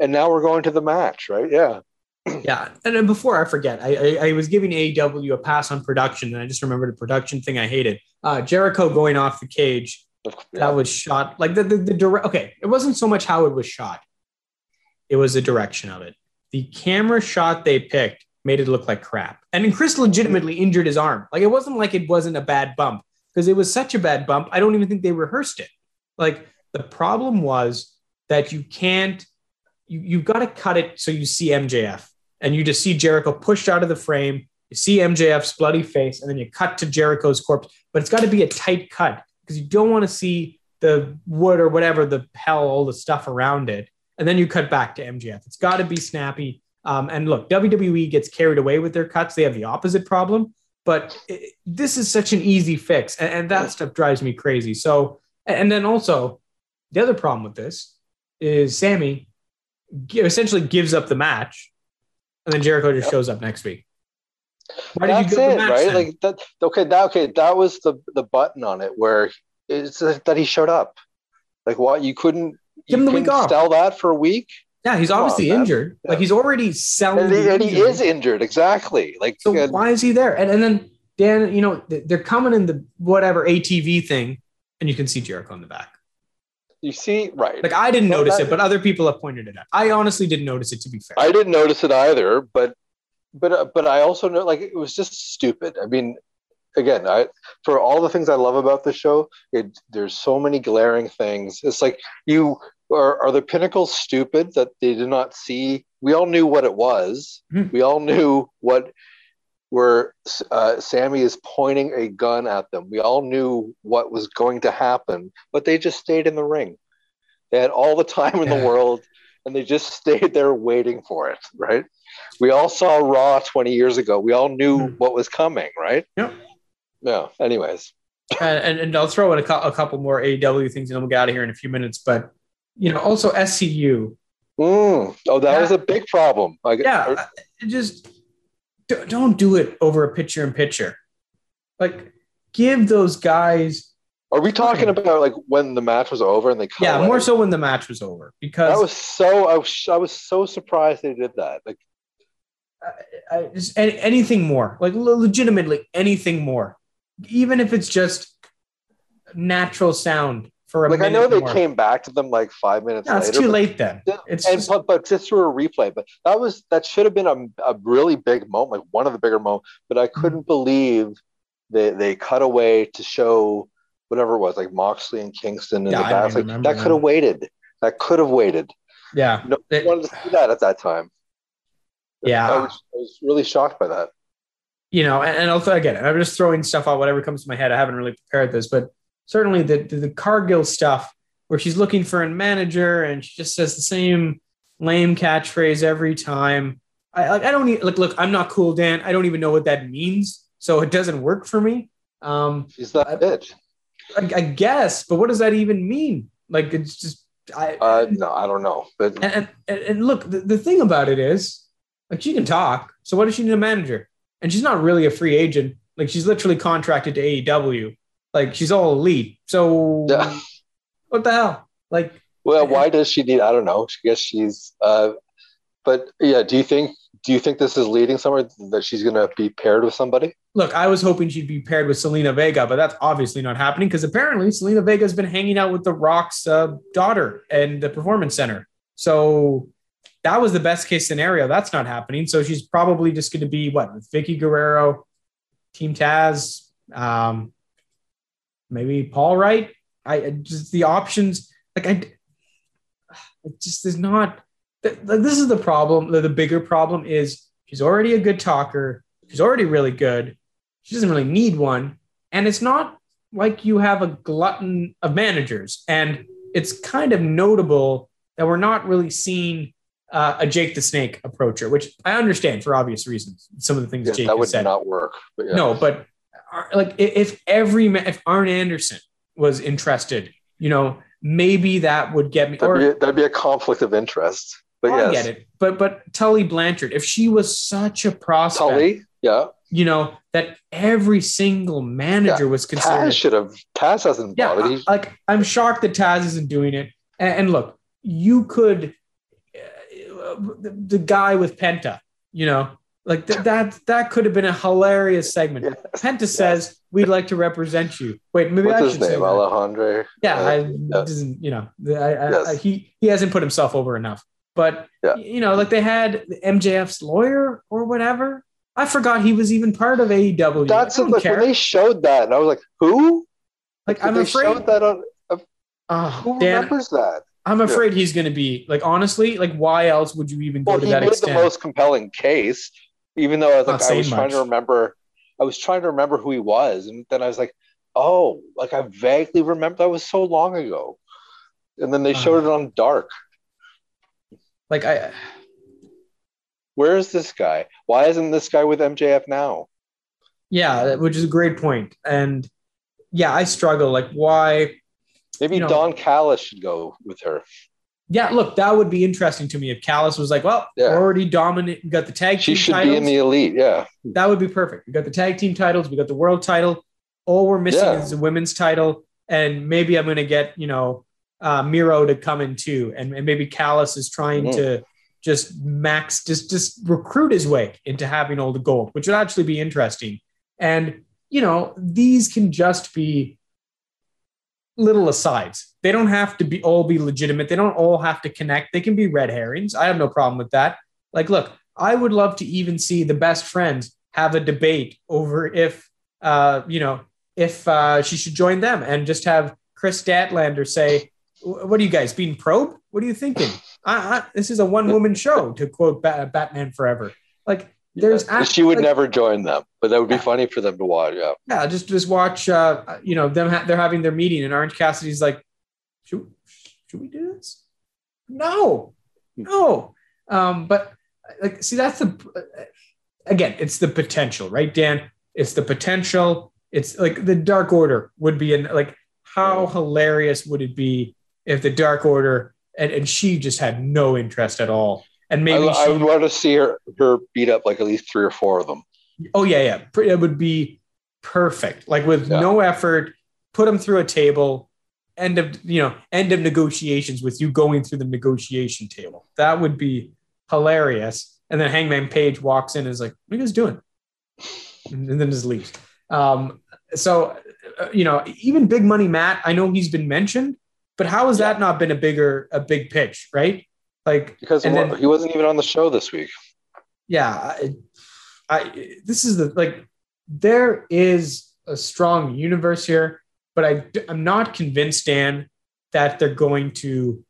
and now we're going to the match, right? Yeah.
Yeah, and before I forget, I, I, I was giving AEW a pass on production, and I just remembered a production thing I hated. Uh, Jericho going off the cage. That was shot like the the, the direct. Okay, it wasn't so much how it was shot; it was the direction of it. The camera shot they picked made it look like crap. And then Chris legitimately injured his arm. Like it wasn't like it wasn't a bad bump because it was such a bad bump. I don't even think they rehearsed it. Like the problem was that you can't. You you've got to cut it so you see MJF and you just see Jericho pushed out of the frame. You see MJF's bloody face, and then you cut to Jericho's corpse. But it's got to be a tight cut because you don't want to see the wood or whatever the hell, all the stuff around it. And then you cut back to MJF. It's got to be snappy. Um, and look, WWE gets carried away with their cuts. They have the opposite problem. But it, this is such an easy fix, and, and that stuff drives me crazy. So, and then also, the other problem with this is Sammy essentially gives up the match, and then Jericho just shows up next week. Why did
That's
you give
it, right?
then?
Like that. Okay, that okay. That was the the button on it where it's that he showed up. Like what? You couldn't
Give
you
him the week off.
Sell that for a week,
yeah, he's
come
obviously injured.
Yeah.
Like he's already selling.
and he, and he is injured. Exactly. Like
So
uh,
why is he there? And, and then Dan, you know, they're coming in the whatever ATV thing, and you can see Jericho in the back.
You see, right?
Like I didn't notice
that-
it, but other people have pointed it out. I honestly didn't notice it. To be fair,
I didn't notice it either, but but uh, but I also know like it was just stupid. I mean, again, I for all the things I love about the show, it there's so many glaring things. It's like you are are the pinnacles stupid that they did not see. We all knew what it was.
Hmm.
We all knew what where uh, Sammy is pointing a gun at them. We all knew what was going to happen, but they just stayed in the ring. They had all the time in the world, and they just stayed there waiting for it. Right? We all saw Raw 20 years ago. We all knew
Hmm.
what was coming. Right?
Yep.
Yeah. Anyways,
and, and, and I'll throw in a, a couple more AEW things, and then we'll get out of here in a few minutes. But you know, also SCU.
Mm. oh, that
Yeah.
was a big problem. Like,
Yeah, I- it just don't do it over a picture in picture. Like, give those guys.
Are we talking about like when the match was over and they cut
Yeah,
away?
more so when the match was over because
That was so. I was. I was so surprised they did that. Like,
I, just, any, anything more, like legitimately anything more, even if it's just natural sound for a
Like I know they
more.
came back to them like five minutes
No,
later.
it's too late then. It's
and
just-
but, but just through a replay. But that was that should have been a, a really big moment, like one of the bigger moments. But I mm-hmm. couldn't believe they they cut away to show whatever it was, like Moxley and Kingston in
Yeah,
the back. Like, that could have waited. That could have waited.
yeah,
No
It-
wanted to see that at that time.
Yeah.
I was, I was really shocked by that.
you know, and, and also again, I'm just throwing stuff out, whatever comes to my head. I haven't really prepared this, but certainly the, the the Cargill stuff where she's looking for a manager and she just says the same lame catchphrase every time. I like I don't need like look, I'm not cool, Dan. I don't even know what that means, so it doesn't work for me. Um,
She's that
I-
bitch.
I, I guess, but what does that even mean? Like it's just I
Uh, no, I don't know. But
and, and, and look, the, the thing about it is, like, she can talk. So what does she need a manager? And she's not really a free agent. Like, she's literally contracted to AEW. Like, she's all elite. So
Yeah.
what the hell? Like,
well, why does she need? I don't know. I guess she's. Uh, but yeah, do you think? Do you think this is leading somewhere that she's going to be paired with somebody?
look, I was hoping she'd be paired with Zelina Vega, but that's obviously not happening because apparently Zelina Vega has been hanging out with The Rock's uh, daughter and the Performance Center. So that was the best case scenario. That's not happening. So she's probably just going to be what with Vickie Guerrero, Team Taz, um, maybe Paul Wright. I just the options like I it just is not. th- th- This is the problem. The, bigger problem is she's already a good talker. She's already really good. She doesn't really need one, and it's not like you have a glutton of managers. And it's kind of notable that we're not really seeing uh, a Jake the Snake approach her, which I understand for obvious reasons. Some of the things
Yeah,
Jake
that would
said.
not work. But yeah.
No, but like if every if Arn Anderson was interested, you know, maybe that would get me.
that'd,
Or
be, that'd be a conflict of interest. But
I
yes,
get it, but but Tully Blanchard, if she was such a prospect,
Tully, yeah,
you know, that every single manager was considered.
Taz should have. Taz hasn't
yeah,
bothered.
Like I'm shocked that Taz isn't doing it. And, and look, you could, uh, the, the guy with Penta, you know, like th- that that could have been a hilarious segment.
Yes.
Penta says, "We'd like to represent you." Wait, maybe
What's
I should say
name?
that.
Alejandro.
Yeah,
Uh,
I
yeah.
doesn't you know I, I,
Yes.
I, he he hasn't put himself over enough. But
Yeah.
you know, like they had MJF's lawyer or whatever. I forgot he was even part of AEW.
That's like
care.
when they showed that, and I was like, "Who?"
like
When
I'm
they
afraid.
showed that on.
Oh,
Who
Dan,
remembers that?
I'm afraid he's going to be like honestly, like why else would you even go
Well,
to
he
that
made
extent?
the most compelling case, even though I was
Not
like, I was trying to remember. I was trying to remember who he was, and then I was like, "Oh, like I vaguely remember that was so long ago." And then they
Uh.
showed it on Dark.
like I,
Where is this guy? Why isn't this guy with MJF now?
yeah, which is a great. And yeah, I struggle. Like why?
Maybe
You know-
Don Callis should go with her.
Yeah, look, that would be interesting to me if Callis was like, well,
Yeah.
already dominant. We got the tag
She
team She
should
titles.
be in the elite. Yeah.
that would be perfect. We got the tag team titles. We got the world title. All we're missing
Yeah.
is the women's title. And maybe I'm going to get, you know, uh, Miro to come in too. And, and maybe Callis is trying
Mhm.
to just max, just, just recruit his way into having all the gold, which would actually be interesting. And, you know, these can just be little asides. They don't have to be all be legitimate. They don't all have to connect. They can be red herrings. I have no problem with that. Like, look, I would love to even see the best friends have a debate over if, uh, you know, if uh, she should join them and just have Kris Statlander say, "What are you guys being probed? What are you thinking? I, I, this is a one woman show." To quote ba- Batman Forever, like there's
Yeah. she would
like-
never join them, but that would be
Yeah.
funny for them to watch. Yeah.
yeah, just just watch. Uh, you know, them ha- they're having their meeting, and Orange Cassidy's like, "Should should we do this? No, no." Um, but like, see, that's the again, it's the potential, right, Dan? It's the potential. It's like the Dark Order would be in like how hilarious would it be if the Dark Order and, and she just had no interest at all, and
I,
maybe
I
she,
would want to see her, her beat up like at least three or four of them.
Oh yeah, yeah. It would be perfect. Like with
Yeah.
no effort, put them through a table. End of you know end of negotiations with you going through the negotiation table. That would be hilarious. And then Hangman Page walks in and is like, "What are you guys doing?" And, and then just leaves. Um, so uh, you know, even big money Matt, I know he's been mentioned, but how has that not been a bigger, a big pitch, right? Like,
because
and then-
he wasn't even on the show this week.
yeah, I, I, this is the, like, there is a strong universe here, but I, I'm not convinced, Dan, that they're going to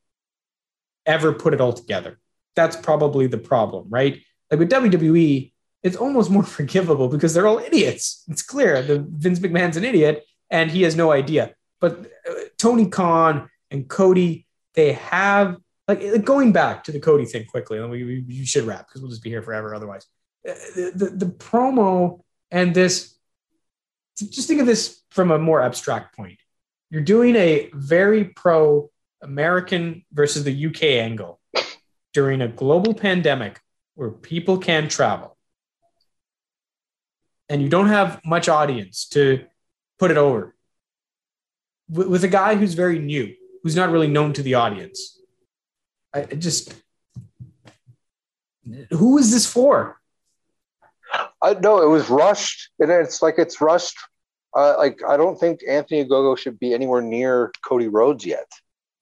ever put it all together. That's probably the problem, right? Like with WWE, it's almost more forgivable because they're all idiots. It's clear that Vince McMahon's an idiot and he has no idea. But uh, Tony Khan and Cody, they have like like, going back to the Cody thing quickly. And we, we, we should wrap because we'll just be here forever otherwise. Uh, The, the, the promo and this, just think of this from a more abstract point. You're doing a very pro American versus the UK angle during a global pandemic where people can travel. And you don't have much audience to put it over. With a guy who's very new, who's not really known to the audience. I just who is this for?
I no, it was rushed, and it's like it's rushed. Uh, like I don't think Anthony Ogogo should be anywhere near Cody Rhodes yet.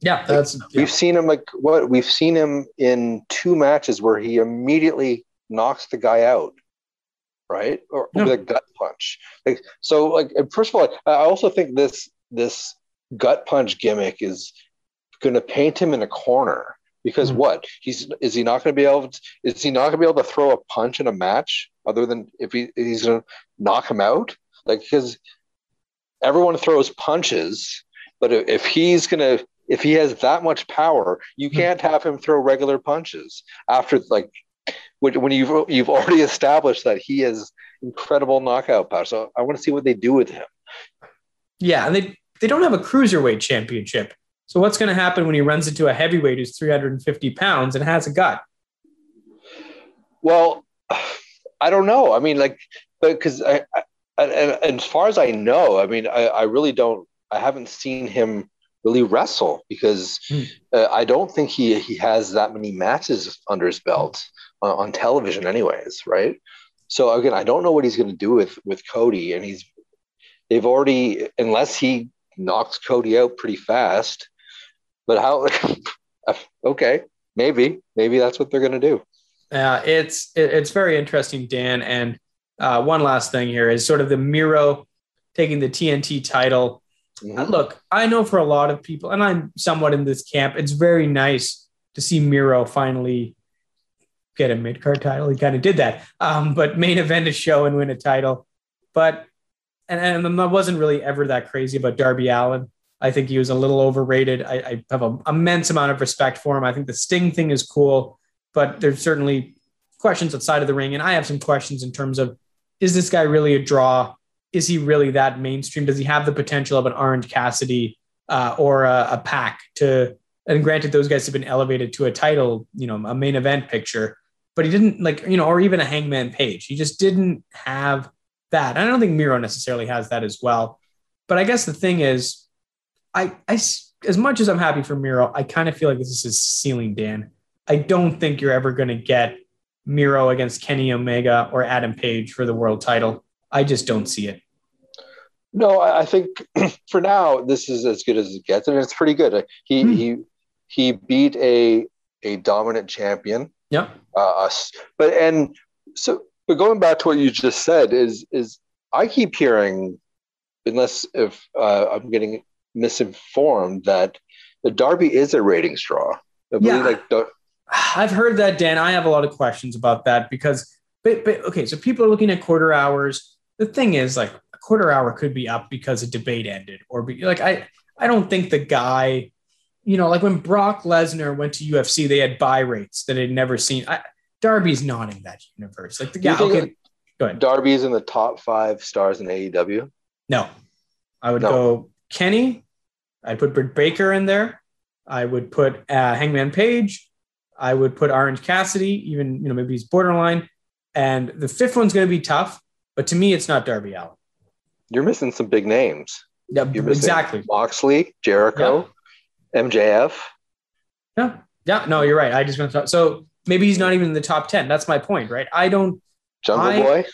Yeah, that's
We've seen him like what we've seen him in two matches where he immediately knocks the guy out, right? Or
Yeah.
with a gut punch. Like so, like first of all, I also think this this gut punch gimmick is going to paint him in a corner because
Mhm.
what he's is he not going to be able to, is he not going to be able to throw a punch in a match other than if he he's going to knock him out like because everyone throws punches but if, he's going to if he has that much power you
Hmm.
can't have him throw regular punches after like when when you've you've already established that he has incredible knockout power so i want to see what they do with him
Yeah, and they they don't have a cruiserweight championship. So what's going to happen when he runs into a heavyweight who's 350 pounds and has a gut?
Well, I don't know. I mean, like, because I, I and, and as far as I know, I mean, I, I really don't. I haven't seen him really wrestle because
Hmm.
uh, I don't think he he has that many matches under his belt on, on television, anyways. Right. So again, I don't know what he's going to do with with Cody, and he's they've already unless he knocks Cody out pretty fast. But how? okay, maybe maybe that's what they're going to do.
Uh, it's it- it's very interesting, Dan. And uh, one last thing here is sort of the Miro taking the TNT title.
Mhm.
Uh, Look, I know for a lot of people, and I'm somewhat in this camp. It's very nice to see Miro finally get a mid card title. He kind of did that, um, but main event a show and win a title. But and, and I wasn't really ever that crazy about Darby Allin. I think he was a little overrated. I, I have an immense amount of respect for him. I think the Sting thing is cool, but there's certainly questions outside of the ring, and I have some questions in terms of is this guy really a draw? Is he really that mainstream? Does he have the potential of an Orange Cassidy uh, or a, a Pac to? And granted, those guys have been elevated to a title, you know, a main event picture, but he didn't like, you know, or even a Hangman Page. He just didn't have that. I don't think Miro necessarily has that as well. But I guess the thing is, I, I as much as I'm happy for Miro, I kind of feel like this is his ceiling, Dan. I don't think you're ever going to get Miro against Kenny Omega or Adam Page for the world title. I just don't see it.
No, I think for now this is as good as it gets, and it's pretty good. He
Hmm.
he he beat a a dominant champion.
Yep.
Uh, us, but and so but going back to what you just said is is I keep hearing, unless if uh, I'm getting misinformed, that the Darby is a ratings draw. I
Yeah.
like the,
I've heard that, Dan. I have a lot of questions about that because, but, but okay, so people are looking at quarter hours. The thing is, like, a quarter hour could be up because a debate ended, or be like, I, I don't think the guy, you know, like when Brock Lesnar went to UFC, they had buy rates that I'd never seen. I, Darby's not in that universe. Like, the,
think
okay, go ahead.
Darby's in the top five stars in AEW.
No, I would
No.
go Kenny. I'd put Britt Baker in there. I would put uh, Hangman Page. I would put Orange Cassidy, even you know maybe he's borderline. And the fifth one's going to be tough, but to me, it's not Darby Allin.
You're missing some big names.
Yeah,
You're missing
exactly.
Moxley, Jericho, MJF.
Yeah, yeah. No, you're right. I just went to, so maybe he's not even in the top ten. That's my point, right? I don't.
Jungle
I-
Boy.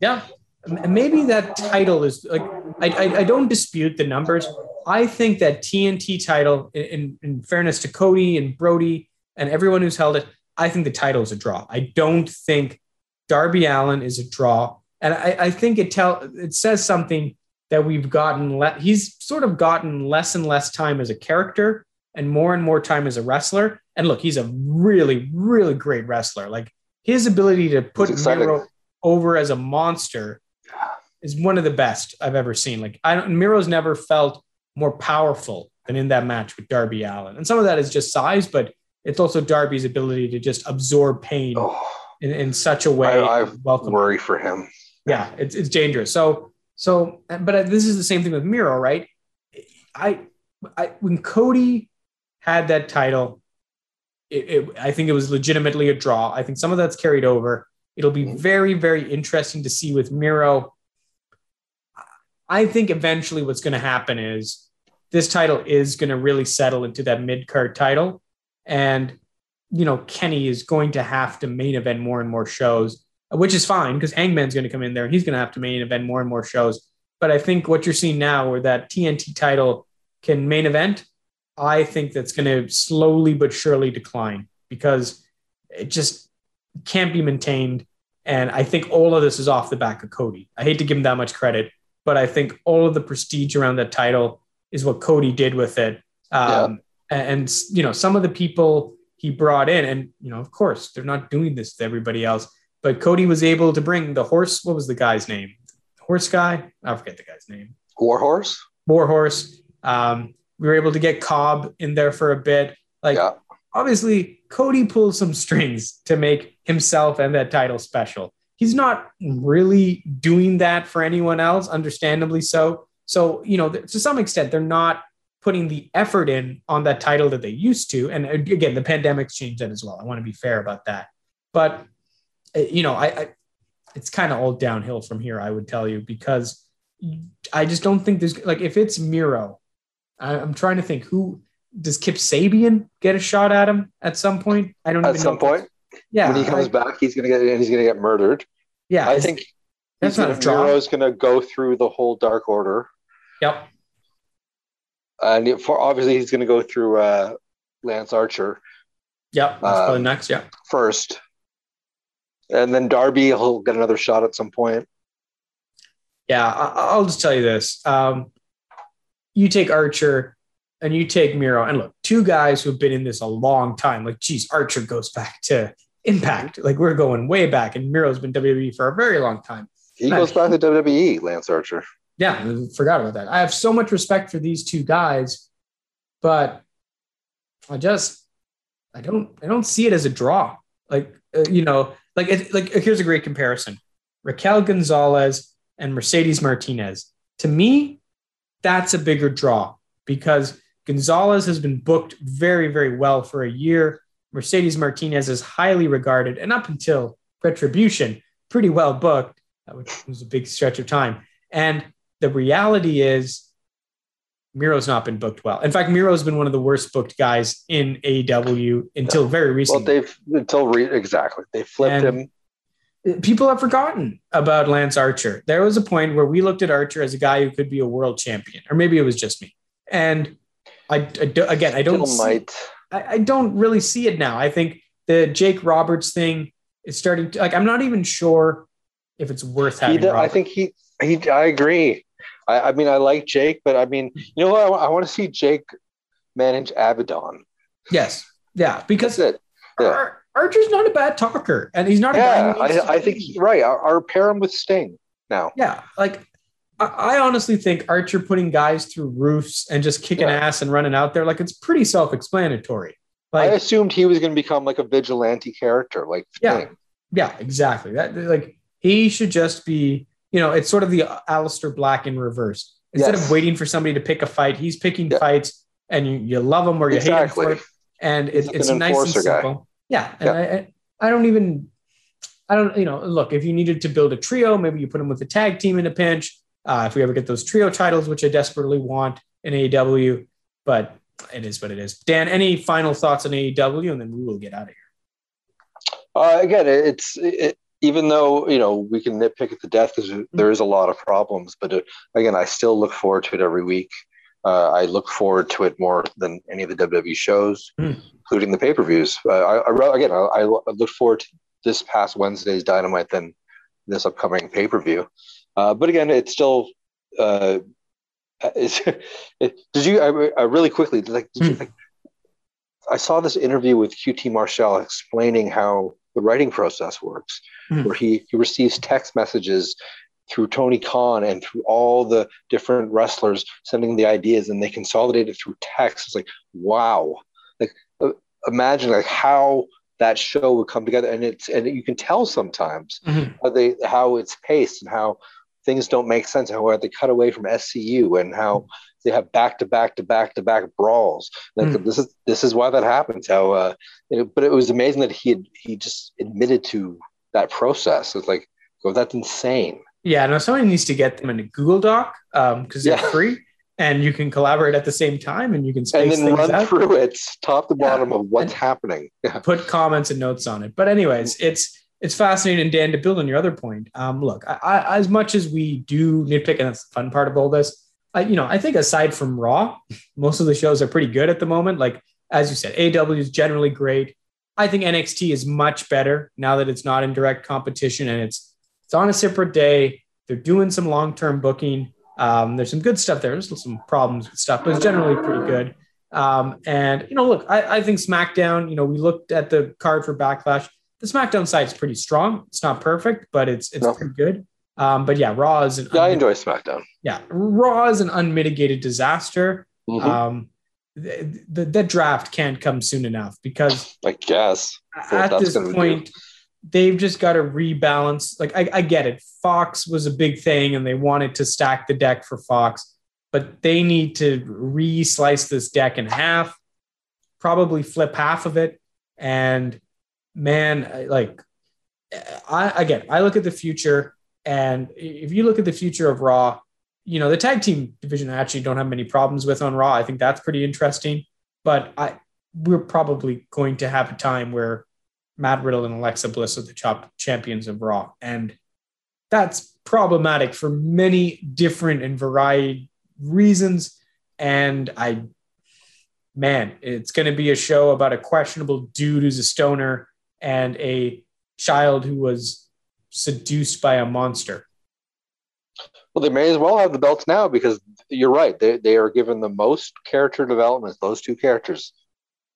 Yeah, maybe that title is like I, I, I don't dispute the numbers. I think that TNT title, in, in fairness to Cody and Brodie and everyone who's held it, I think the title is a draw. I don't think Darby Allin is a draw, and I, I think it tell it says something that we've gotten. Le- he's sort of gotten less and less time as a character and more and more time as a wrestler. And look, he's a really, really great wrestler. Like his ability to put Miro over as a monster is one of the best I've ever seen. Like I don't, Miro's never felt more powerful than in that match with Darby Allin. And some of that is just size, but it's also Darby's ability to just absorb pain oh, in, in such a way.
I, I worry for him.
Yeah, it's, it's dangerous. So, so, but this is the same thing with Miro, right? I, I, when Cody had that title, it, it, I think it was legitimately a draw. I think some of that's carried over. It'll be mm-hmm. very, very interesting to see with Miro. I think eventually what's going to happen is this title is going to really settle into that mid card title. And, you know, Kenny is going to have to main event more and more shows, which is fine because Hangman's going to come in there and he's going to have to main event more and more shows. But I think what you're seeing now, where that TNT title can main event, I think that's going to slowly but surely decline because it just can't be maintained. And I think all of this is off the back of Cody. I hate to give him that much credit, but I think all of the prestige around that title is what Cody did with it. Um, yeah. and, you know, some of the people he brought in, and, you know, of course, they're not doing this to everybody else, but Cody was able to bring the horse. What was the guy's name? Horse guy? I forget the guy's name.
Warhorse?
Warhorse. Um, we were able to get Cobb in there for a bit. Like, yeah. obviously, Cody pulled some strings to make himself and that title special. He's not really doing that for anyone else, understandably so. So, you know, to some extent, they're not putting the effort in on that title that they used to. And again, the pandemic's changed that as well. I want to be fair about that. But, uh, you know, I, I it's kind of all downhill from here, I would tell you, because I just don't think there's like, if it's Miro I, am trying to think who does Kip Sabian get a shot at him at some point? I don't
at some point.
Yeah,
when he comes I, back, he's gonna get and he's gonna get murdered.
Yeah,
I think that's not gonna, Miro's gonna go through the whole Dark Order.
Yep.
And for obviously he's gonna go through uh, Lance Archer.
Yep, that's uh, probably next. Yeah,
first, and then Darby he'll get another shot at some point.
Yeah, I, will just tell you this. Um, you take Archer and you take Miro, and look, two guys who've been in this a long time. Like, geez, Archer goes back to Impact. Like, we're going way back, and Miro's been WWE for a very long time.
He and goes I, back to WWE, Lance Archer.
Yeah, I forgot about that. I have so much respect for these two guys, but I just I don't I don't see it as a draw. Like uh, you know, like it, like here's a great comparison: Raquel Gonzalez and Mercedes Martinez. To me, that's a bigger draw because Gonzalez has been booked very, very well for a year. Mercedes Martinez is highly regarded, and up until Retribution, pretty well booked, uh, which was a big stretch of time. And the reality is, Miro's not been booked well. In fact, Miro's been one of the worst booked guys in AW until very recently.
Well, they've until re- exactly they flipped and him
people have forgotten about Lance Archer. There was a point where we looked at Archer as a guy who could be a world champion, or maybe it was just me. And I, I again, I don't, see, I, I, don't really see it now. I think the Jake Roberts thing is starting to like. I'm not even sure if it's worth having.
I think he, he. I agree. I, I mean, I like Jake, but I mean, you know what? I, I want to see Jake manage Abaddon.
Yes. Yeah. Because That's it. Yeah. Archer's not a bad talker, and he's not.
Yeah, I, I think right. Our, our pair him with Sting now.
Yeah, like I, honestly think Archer putting guys through roofs and just kicking yeah. ass and running out there, like it's pretty self-explanatory. Like,
I assumed he was going to become like a vigilante character, like
yeah, yeah, exactly. That like he should just be, you know, it's sort of the uh, Aleister Black in reverse. Instead yes. of waiting for somebody to pick a fight, he's picking yeah. fights, and you, you love him or you exactly. hate him for it. And it, it's an nice and simple. Guy. Yeah, and yeah. I, I don't even, I don't, you know, look, if you needed to build a trio, maybe you put him with a tag team in a pinch. Uh, if we ever get those trio titles, which I desperately want in AEW, but it is what it is. Dan, any final thoughts on AEW, and then we will get out of here.
Uh, again, it's it, even though you know we can nitpick at the death because there is a lot of problems, but uh, again, I still look forward to it every week. Uh, I look forward to it more than any of the WWE shows,
Mm.
including the pay per views. Uh, I, I again, I, I look forward to this past Wednesday's Dynamite than this upcoming pay per view. Uh, but again, it's still. Uh, did you? I, I really quickly like. You
Hmm.
think? I saw this interview with QT Marshall explaining how the writing process works,
Hmm.
where he, he receives text messages through Tony Khan and through all the different wrestlers sending the ideas, and they consolidate it through text. It's like wow, like uh, imagine like how that show would come together, and it's and you can tell sometimes
Mhm.
how they how it's paced and how things don't make sense, how they cut away from SCU and how they have back to back to back to back brawls. Like
Mm.
this is this is why that happens. How uh, but it was amazing that he had, he just admitted to that process. It's like, oh, that's insane.
Yeah, no, somebody needs to get them in a Google Doc because they're
Yeah.
free and you can collaborate at the same time and you can space
and then run
out.
through it top to
Yeah.
bottom of what's
And-
happening. Yeah.
put comments and notes on it. But anyways, it's it's fascinating. Dan, to build on your other point, um, look, I, I, as much as we do nitpick, and that's the fun part of all this, I, you know, I think aside from Raw, most of the shows are pretty good at the moment. Like as you said, AW is generally great. I think NXT is much better now that it's not in direct competition and it's it's on a separate day. They're doing some long term booking. Um, there's some good stuff there. There's some problems with stuff, but it's generally pretty good. Um, and you know, look, I, I think SmackDown. You know, we looked at the card for Backlash. The SmackDown side is pretty strong. It's not perfect, but it's it's
No.
pretty good. Um, but yeah, Raw is an
Yeah, I enjoy SmackDown.
yeah, Raw is an unmitigated disaster.
Mhm.
Um, the, the, that draft can't come soon enough because
I guess.
At this
gonna do.
point, they've just got to rebalance. Like I, I get it, Fox was a big thing, and they wanted to stack the deck for Fox, but they need to re-slice this deck in half, probably flip half of it, and man, like I again, I look at the future, and if you look at the future of Raw, you know the tag team division I actually don't have many problems with on Raw. I think that's pretty interesting, but I we're probably going to have a time where Matt Riddle and Alexa Bliss are the top champions of Raw, and that's problematic for many different and varied reasons. And I, man, it's going to be a show about a questionable dude who's a stoner and a child who was seduced by a monster.
Well, they may as well have the belts now because you're right. They, they are given the most character development, those two characters,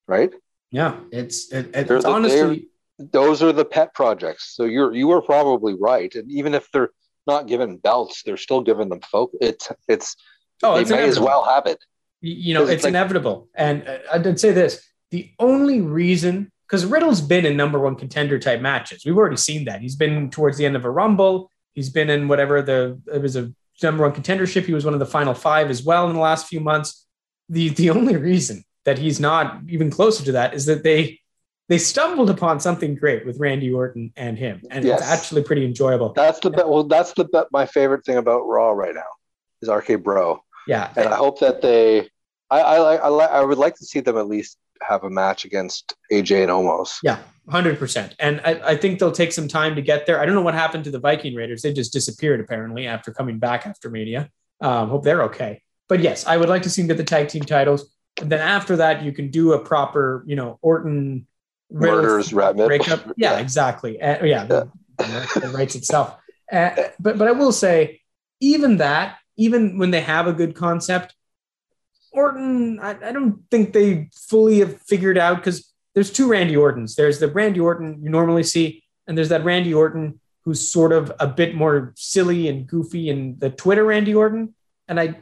right?
Yeah, it's it,
They're
it's
the-
honestly
Those are the pet projects. So you're you are probably right. And even if they're not given belts, they're still given them folk. It's it's
oh,
they
it's
may as well have it.
You know, it's
it's like-
inevitable. And uh, I did say this: the only reason, because Riddle's been in number one contender type matches, we've already seen that. He's been towards the end of a Rumble. He's been in whatever the it was a number one contendership. He was one of the final five as well in the last few months. The the only reason that he's not even closer to that is that they they stumbled upon something great with Randy Orton and him, and
Yes.
it's actually pretty enjoyable.
That's the well. That's the my favorite thing about Raw right now is RK Bro,
Yeah,
and I hope that they. I I I, I would like to see them at least have a match against AJ and Omos.
Yeah, hundred percent. And I, I think they'll take some time to get there. I don't know what happened to the Viking Raiders; they just disappeared apparently after coming back after Mania. Um, hope they're okay. But yes, I would like to see them get the tag team titles. And then after that, you can do a proper, you know, Orton Riddle
Murders
breakup. Yeah, exactly. Uh, yeah, the, the rights itself. Uh, but but I will say, even that, even when they have a good concept, Orton, I, I don't think they fully have figured out because there's two Randy Ortons. There's the Randy Orton you normally see, and there's that Randy Orton who's sort of a bit more silly and goofy, and the Twitter Randy Orton. And I,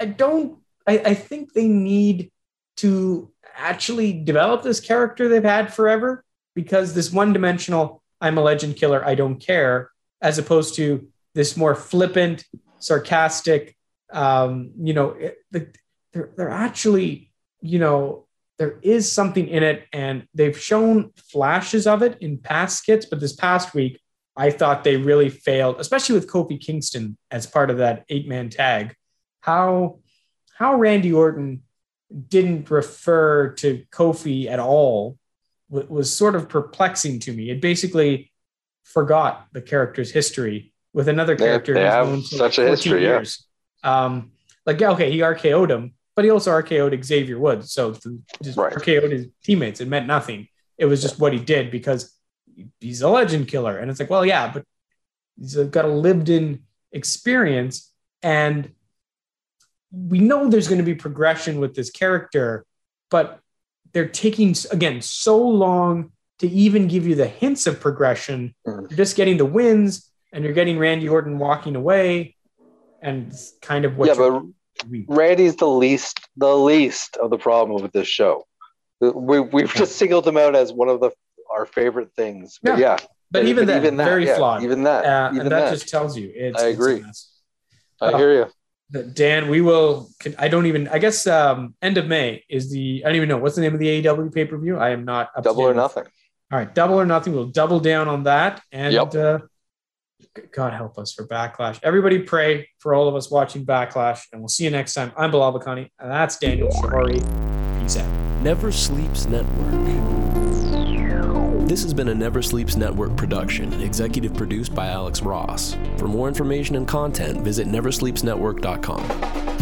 I don't. I, I think they need to actually develop this character they've had forever because this one-dimensional "I'm a legend killer, I don't care," as opposed to this more flippant, sarcastic. Um, you know, it, the, they're they're actually, you know, there is something in it, and they've shown flashes of it in past skits. But this past week, I thought they really failed, especially with Kofi Kingston as part of that eight-man tag. How how Randy Orton didn't refer to Kofi at all was sort of perplexing to me. It basically forgot the character's history with another character
they
who's
have
known for
such a
14
history, yeah.
Um, like yeah, okay, he RKO'd him, but he also RKO'd Xavier Woods. So the, just
Right.
RKO'd his teammates. It meant nothing. It was just what he did because he's a legend killer. And it's like, well, yeah, but he's got a lived in experience. And we know there's going to be progression with this character, but they're taking, again, so long to even give you the hints of progression.
Mhm.
You're just getting the wins and you're getting Randy Orton walking away. And kind of what
Yeah,
you're-
but Randy's the least the least of the problem with this show. We we've just singled him out as one of the our favorite things. But yeah,
but even that,
even that,
very
yeah,
flawed.
Even that,
Uh,
even
and that,
that.
just tells you it's.
I agree.
mess.
I
uh,
hear you.
That- Dan, we will. I don't even. I guess um, end of May is the. I don't even know what's the name of the AEW pay per view. I am not up
Double or nothing.
All right, double or nothing. We'll double down on that. And
Yep.
uh, God help us for Backlash. Everybody pray for all of us watching Backlash, and we'll see you next time. I'm Bilal Bakani, and that's Daniel Shahari. Peace out.
Never Sleeps Network. This has been a Never Sleeps Network production, executive produced by Alex Ross. For more information and content, visit neversleepsnetwork.com.